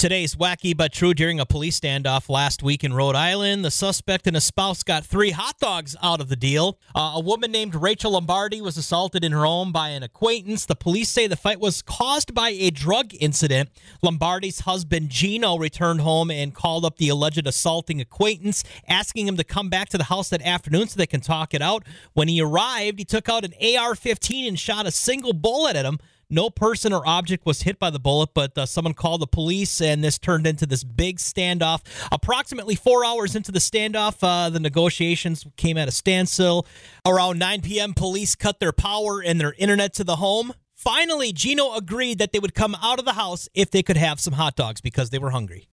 Today's wacky but true during a police standoff last week in Rhode Island. The suspect and his spouse got three hot dogs out of the deal. Uh, a woman named Rachel Lombardi was assaulted in her home by an acquaintance. The police say the fight was caused by a drug incident. Lombardi's husband, Gino, returned home and called up the alleged assaulting acquaintance, asking him to come back to the house that afternoon so they can talk it out. When he arrived, he took out an AR 15 and shot a single bullet at him. No person or object was hit by the bullet, but uh, someone called the police, and this turned into this big standoff. Approximately four hours into the standoff, uh, the negotiations came at a standstill. Around 9 p.m., police cut their power and their internet to the home. Finally, Gino agreed that they would come out of the house if they could have some hot dogs because they were hungry.